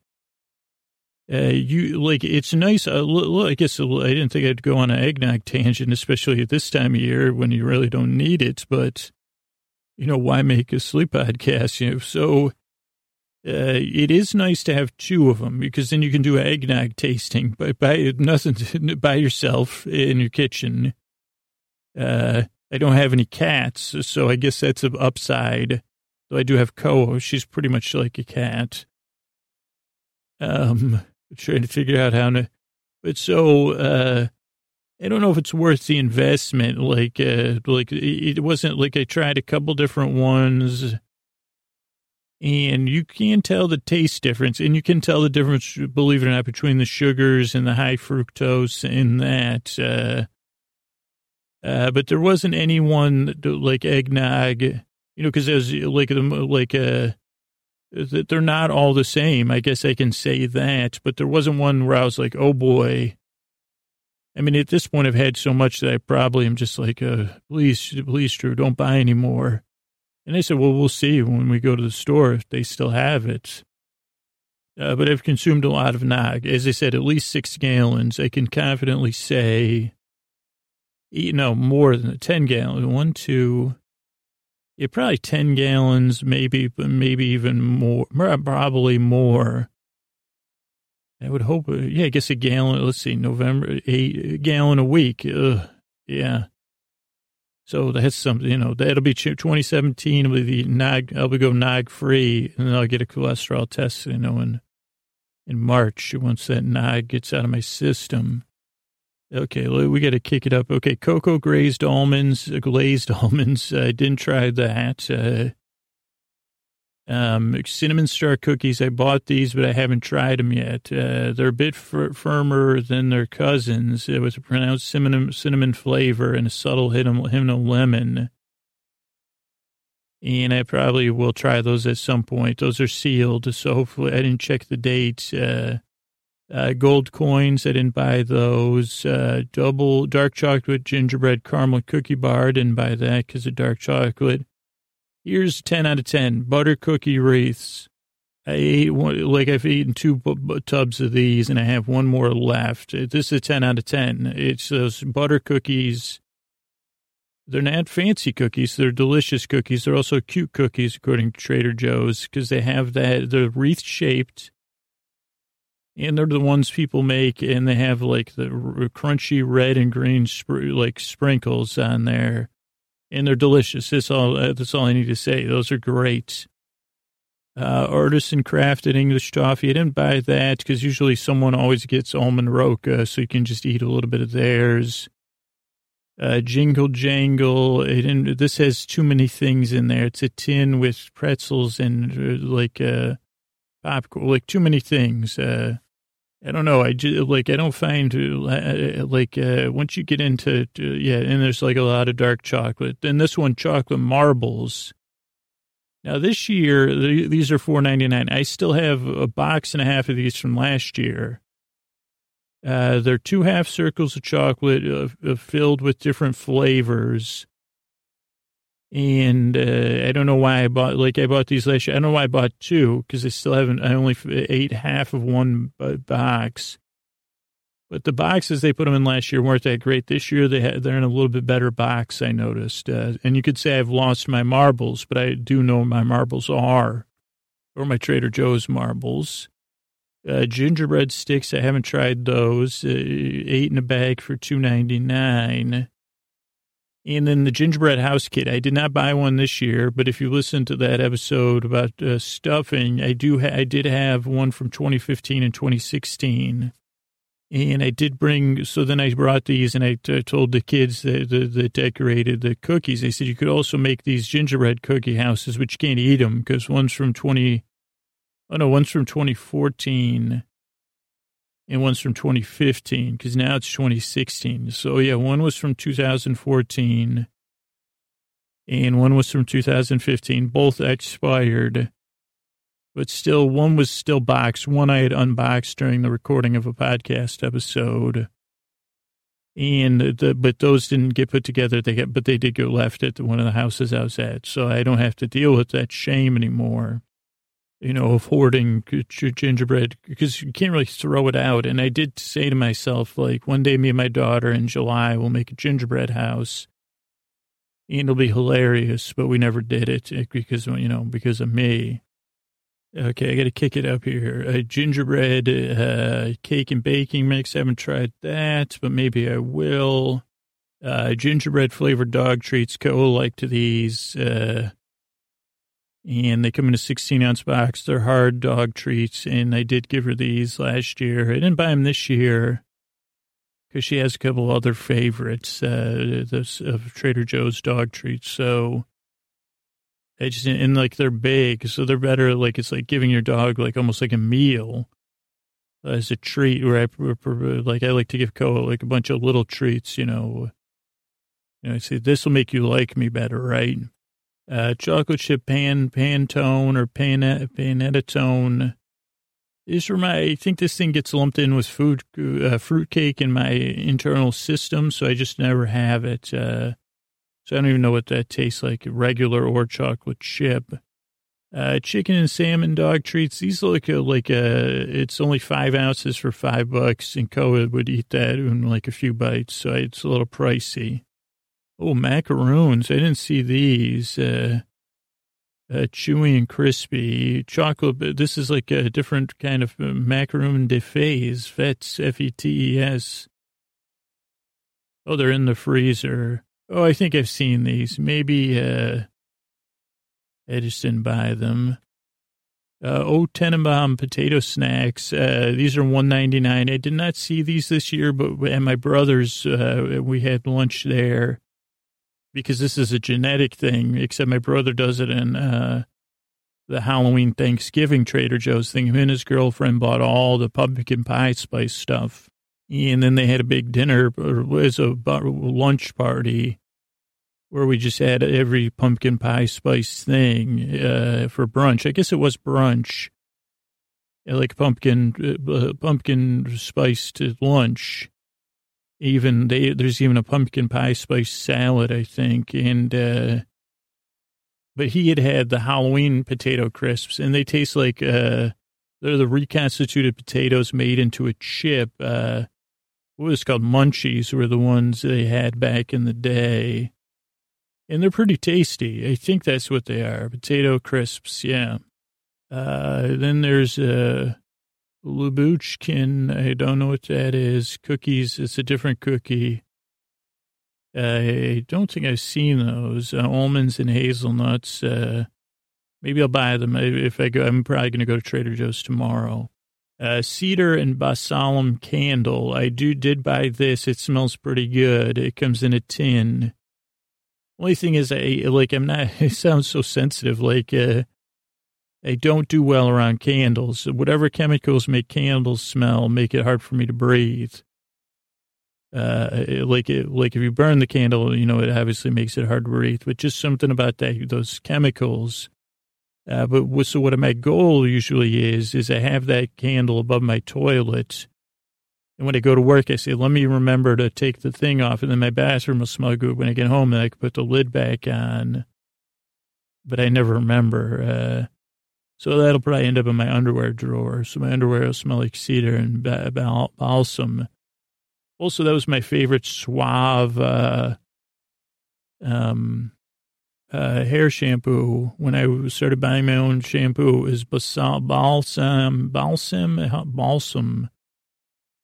uh, you like it's nice. Uh, I guess I didn't think I'd go on an eggnog tangent, especially at this time of year when you really don't need it. But you know, why make a sleep podcast? You know, so uh, it is nice to have two of them because then you can do eggnog tasting by, by nothing by yourself in your kitchen. Uh, I don't have any cats, so I guess that's an upside. Though I do have Koa, she's pretty much like a cat. Um, trying to figure out how to. But so uh, I don't know if it's worth the investment. Like, uh, like it wasn't like I tried a couple different ones, and you can tell the taste difference, and you can tell the difference, believe it or not, between the sugars and the high fructose in that. Uh, uh, but there wasn't anyone like eggnog, you know, because there's like the like uh, they're not all the same. I guess I can say that, but there wasn't one where I was like, oh boy. I mean, at this point, I've had so much that I probably am just like, uh, please, please, Drew, don't buy any more. And I said, well, we'll see when we go to the store if they still have it. uh, but I've consumed a lot of nog. As I said, at least six gallons. I can confidently say, you know, more than 10 gallons. One, two, yeah, probably 10 gallons, maybe, maybe even more, probably more. I would hope, uh, yeah, I guess a gallon, let's see, November, a gallon a week. Ugh, yeah. So that's something, you know, that'll be 2017 will be the nog, I'll be go nog free and then I'll get a cholesterol test, you know, in, in March once that nog gets out of my system. Okay, we got to kick it up. Okay, cocoa glazed almonds, uh, glazed almonds. I didn't try that. Uh, um, cinnamon star cookies. I bought these, but I haven't tried them yet. Uh, they're a bit f- firmer than their cousins. It was a pronounced cinnamon, cinnamon flavor and a subtle hint of, hint of lemon. And I probably will try those at some point. Those are sealed, so hopefully I didn't check the date. Uh, uh, gold coins, I didn't buy those. Uh, double dark chocolate gingerbread caramel cookie bar, didn't buy that because of dark chocolate. Here's 10 out of 10 butter cookie wreaths. I ate one, like I've eaten two tubs of these and I have one more left. Uh, this is a 10 out of 10. It's those butter cookies. They're not fancy cookies. They're delicious cookies. They're also cute cookies, according to Trader Joe's, because they have that, they're wreath shaped. And they're the ones people make, and they have like the crunchy red and green like sprinkles on there and they're delicious. That's all. Uh, that's all I need to say. Those are great. Uh, artisan crafted English toffee. I didn't buy that because usually someone always gets almond roca, so you can just eat a little bit of theirs. Uh, jingle jangle. It didn't, this has too many things in there. It's a tin with pretzels and uh, like uh, popcorn, like too many things. Uh, I don't know. I just, like I don't find uh, uh, like uh, once you get into yeah, and there's like a lot of dark chocolate. Then this one, chocolate marbles. Now this year, these are four ninety nine. I still have a box and a half of these from last year. Uh, they're two half circles of chocolate uh, filled with different flavors. And uh, I don't know why I bought, like I bought these last year. I don't know why I bought two because I still haven't, I only ate half of one box. But the boxes they put them in last year weren't that great. This year they had, they're in a little bit better box, I noticed. Uh, and you could say I've lost my marbles, but I do know my marbles are, or my Trader Joe's marbles. Uh, gingerbread sticks, I haven't tried those. Uh, eight in a bag for two ninety nine. And then the gingerbread house kit. I did not buy one this year, but if you listen to that episode about uh, stuffing, I do. Ha- I did have one from 2015 and 2016, and I did bring. So then I brought these, and I t- told the kids that, that, that decorated the cookies. I said you could also make these gingerbread cookie houses, but you can't eat them because one's from 20. Oh no, one's from 2014 and one's from 2015 because now it's 2016. So yeah, one was from 2014 and one was from 2015. Both expired, but still one was still boxed. One I had unboxed during the recording of a podcast episode. And the, but those didn't get put together. They get, but they did get left at one of the houses I was at. So I don't have to deal with that shame anymore you know, of hoarding gingerbread because you can't really throw it out. And I did say to myself, like, one day me and my daughter in July will make a gingerbread house. And it'll be hilarious, but we never did it eh, because, you know, because of me. Okay, I got to kick it up here. A gingerbread uh, cake and baking mix. I haven't tried that, but maybe I will. Uh, gingerbread flavored dog treats. Koa like to these. Uh, and they come in a 16 ounce box. They're hard dog treats, and I did give her these last year. I didn't buy them this year because she has a couple other favorites uh, of Trader Joe's dog treats. So I just and like they're big, so they're better. Like it's like giving your dog like almost like a meal as a treat. Where I like I like to give Koa like a bunch of little treats. You know, you know, I say this will make you like me better, right? Uh, chocolate chip pan, Pantone or pan, Panettone. This my, I think this thing gets lumped in with food, uh, fruitcake in my internal system, so I just never have it. Uh, so I don't even know what that tastes like, regular or chocolate chip. Uh, chicken and salmon dog treats. These look uh, like uh, it's only five ounces for five bucks, and Koa would eat that in like a few bites, so it's a little pricey. Oh, macaroons. I didn't see these. Uh, uh, chewy and crispy chocolate. This is like a different kind of uh, macaroon de fets, fets, F-E-T-E-S. Oh, they're in the freezer. Oh, I think I've seen these. Maybe, uh, I just didn't buy them. Uh, oh, Tannenbaum potato snacks. Uh, these are one ninety nine. I did not see these this year, but at my brother's, uh, we had lunch there because this is a genetic thing, except my brother does it in uh, the Halloween Thanksgiving Trader Joe's thing. Him and his girlfriend bought all the pumpkin pie spice stuff. And then they had a big dinner or was a lunch party where we just had every pumpkin pie spice thing uh, for brunch. I guess it was brunch, like pumpkin uh, pumpkin spiced lunch even they, there's even a pumpkin pie spice salad, I think. And, uh, but he had had the Halloween potato crisps and they taste like, uh, they're the reconstituted potatoes made into a chip. Uh, what was called munchies were the ones they had back in the day. And they're pretty tasty. I think that's what they are. Potato crisps. Yeah. Uh, then there's, uh, Lebkuchen, I don't know what that is. Cookies, it's a different cookie. I don't think I've seen those. Uh, almonds and hazelnuts. Uh, maybe I'll buy them if I go. I'm probably going to go to Trader Joe's tomorrow. Uh, cedar and balsam candle. I do did buy this. It smells pretty good. It comes in a tin. Only thing is, I like. I'm not. It sounds so sensitive. Like, uh, I don't do well around candles. Whatever chemicals make candles smell make it hard for me to breathe. Uh, like it, like if you burn the candle, you know, it obviously makes it hard to breathe. But just something about that, those chemicals. Uh, but so what my goal usually is, is I have that candle above my toilet. And when I go to work, I say, let me remember to take the thing off. And then my bathroom will smell good when I get home and I can put the lid back on. But I never remember. Uh, so that'll probably end up in my underwear drawer. So my underwear will smell like cedar and balsam. Also, that was my favorite suave uh, um, uh, hair shampoo when I started buying my own shampoo. Is balsam, balsam, balsam,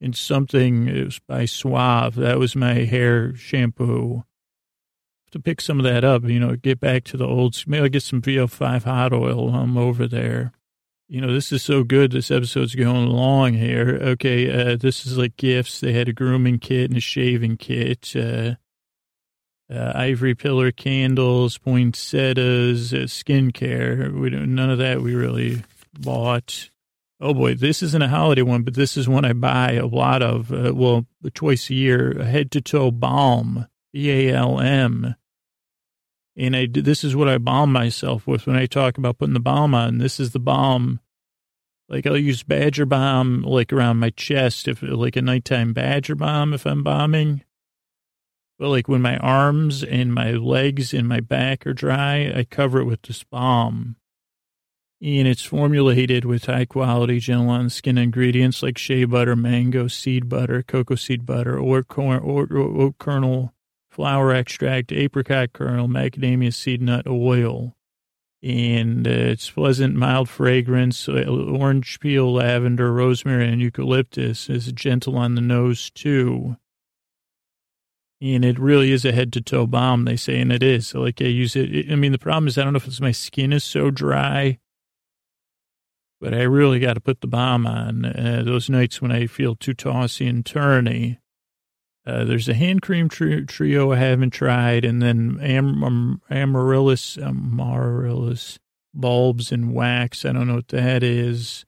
and something. It was by Suave. That was my hair shampoo to pick some of that up, you know, get back to the old, maybe I'll get some VO5 hot oil um, over there. You know, this is so good. This episode's going long here. Okay, uh, this is like gifts. They had a grooming kit and a shaving kit, uh, uh, ivory pillar candles, poinsettias, uh, skincare. We don't, none of that we really bought. Oh boy, this isn't a holiday one, but this is one I buy a lot of. Uh, well, twice a year, head to toe balm, B A L M. And I this is what I balm myself with when I talk about putting the balm on. This is the balm. Like I'll use badger balm like around my chest if like a nighttime badger balm if I'm bombing. But like when my arms and my legs and my back are dry, I cover it with this balm. And it's formulated with high quality gentle on skin ingredients like shea butter, mango seed butter, cocoa seed butter, or corn or, or, or kernel flower extract, apricot kernel, macadamia seed nut oil. And uh, it's pleasant, mild fragrance, uh, orange peel, lavender, rosemary, and eucalyptus. is gentle on the nose, too. And it really is a head to toe balm, they say, and it is. So, like, I use it. I mean, the problem is, I don't know if it's my skin is so dry, but I really got to put the balm on uh, those nights when I feel too tossy and turny. Uh, there's a hand cream tri- trio I haven't tried, and then am- um, amaryllis, amaryllis bulbs and wax. I don't know what that is.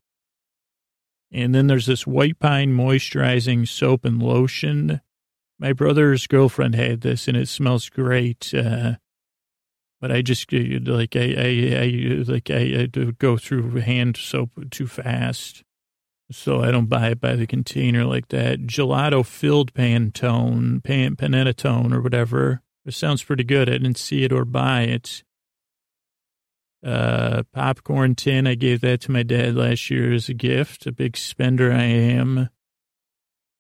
And then there's this white pine moisturizing soap and lotion. My brother's girlfriend had this, and it smells great. Uh, but I just uh, like I I, I like I, I go through hand soap too fast. So I don't buy it by the container like that. Gelato filled Pantone, pan, Panettone or whatever. It sounds pretty good. I didn't see it or buy it. Uh, popcorn tin. I gave that to my dad last year as a gift. A big spender I am.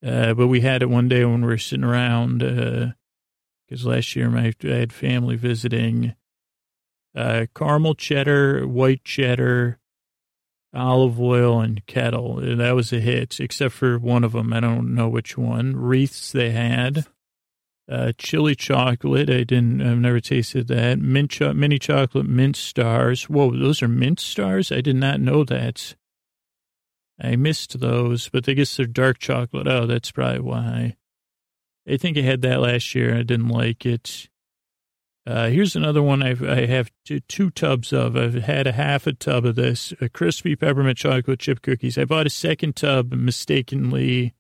Uh, but we had it one day when we were sitting around, uh, cause last year my, I had family visiting. Uh, caramel cheddar, white cheddar, olive oil and kettle. That was a hit, except for one of them. I don't know which one. Wreaths they had uh, chili chocolate. I didn't, I've never tasted that. Mint, cho- mini chocolate mint stars. Whoa, those are mint stars? I did not know that. I missed those, but I guess they're dark chocolate. Oh, that's probably why. I think I had that last year. I didn't like it. Uh, here's another one I've, I have two, two, tubs of. I've had a half a tub of this, a crispy peppermint chocolate chip cookies. I bought a second tub mistakenly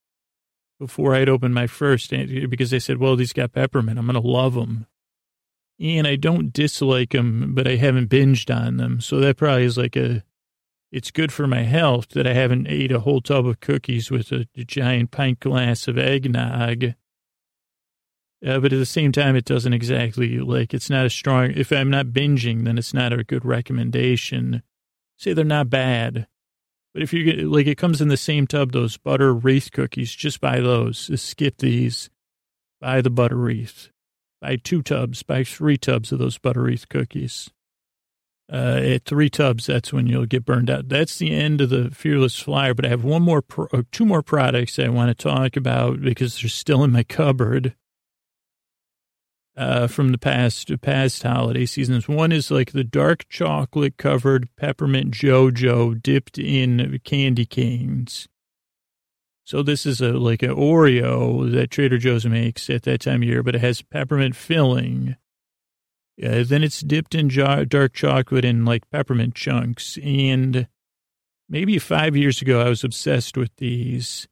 before I'd opened my first because they said, well, these got peppermint. I'm going to love them. And I don't dislike them, but I haven't binged on them. So that probably is like a, it's good for my health that I haven't ate a whole tub of cookies with a, a giant pint glass of eggnog. Uh, but at the same time, it doesn't exactly like it's not a strong. If I'm not binging, then it's not a good recommendation. Say they're not bad, but if you get, like, it comes in the same tub, those butter wreath cookies, just buy those. Just skip these. Buy the butter wreath. Buy two tubs, buy three tubs of those butter wreath cookies. Uh, at three tubs, that's when you'll get burned out. That's the end of the Fearless Flyer, but I have one more, pro- uh, two more products I want to talk about because they're still in my cupboard uh, from the past past holiday seasons. One is like the dark chocolate covered peppermint Joe-Joe dipped in candy canes. So this is a like an Oreo that Trader Joe's makes at that time of year, but it has peppermint filling. Uh, then it's dipped in dark chocolate and like peppermint chunks. And maybe five years ago, I was obsessed with these,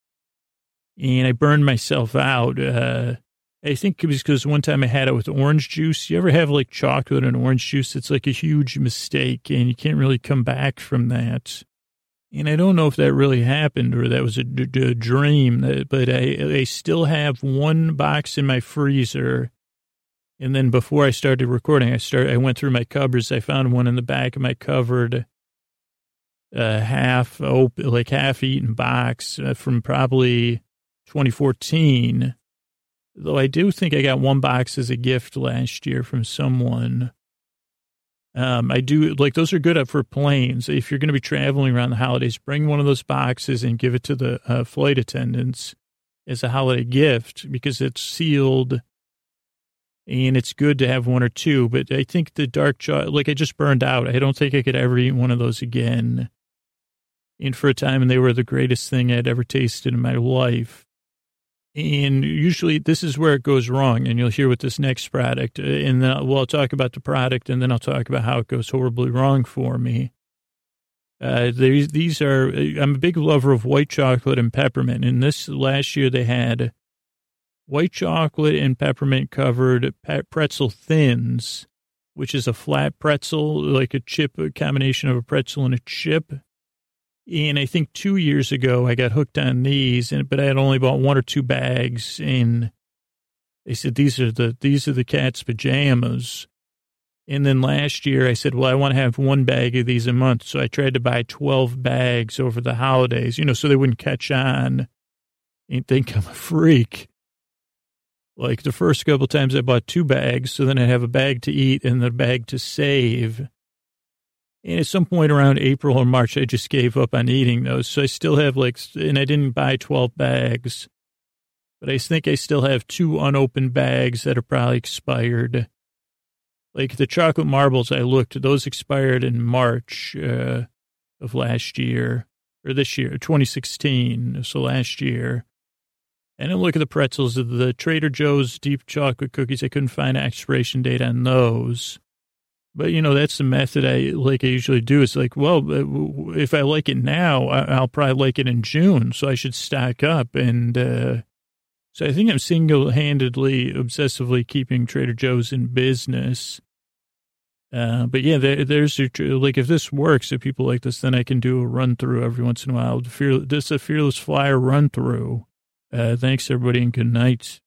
and I burned myself out. Uh, I think it was because one time I had it with orange juice. You ever have like chocolate and orange juice? It's like a huge mistake and you can't really come back from that. And I don't know if that really happened or that was a, dream, uh, but I, I still have one box in my freezer. And then before I started recording, I started, I went through my cupboards. I found one in the back of my cupboard, uh, half open, like half eaten box uh, from probably 2014 Though I do think I got one box as a gift last year from someone. Um, I do like those are good up for planes. If you're going to be traveling around the holidays, bring one of those boxes and give it to the uh, flight attendants as a holiday gift because it's sealed and it's good to have one or two. But I think the dark chocolate, like I just burned out. I don't think I could ever eat one of those again. And for a time, and they were the greatest thing I'd ever tasted in my life. And usually this is where it goes wrong. And you'll hear with this next product. Uh, and then well, I'll talk about the product and then I'll talk about how it goes horribly wrong for me. Uh, these, these are, uh, I'm a big lover of white chocolate and peppermint. And this last year they had white chocolate and peppermint covered pretzel thins, which is a flat pretzel, like a chip, a combination of a pretzel and a chip. And I think two years ago, I got hooked on these, and but I had only bought one or two bags, and they said these are the these are the cat's pajamas. And then last year, I said, well, I want to have one bag of these a month, so I tried to buy twelve bags over the holidays, you know, so they wouldn't catch on and think I'm a freak. Like the first couple times, I bought two bags, so then I have a bag to eat and the bag to save. And at some point around April or March, I just gave up on eating those. So I still have like, and I didn't buy 12 bags, but I think I still have two unopened bags that are probably expired. Like the chocolate marbles I looked, those expired in March uh, of last year, or this year, 2016, so last year. And then look at the pretzels, the Trader Joe's deep chocolate cookies. I couldn't find an expiration date on those. But you know, that's the method I like. I usually do. It's like, well, uh, if I like it now, I'll probably like it in June, so I should stack up. And uh, so I think I'm single-handedly, obsessively keeping Trader Joe's in business. Uh, but yeah, there, there's like if this works, if people like this, then I can do a run through every once in a while. Fear, this is a fearless flyer run through. Uh, thanks everybody and good night.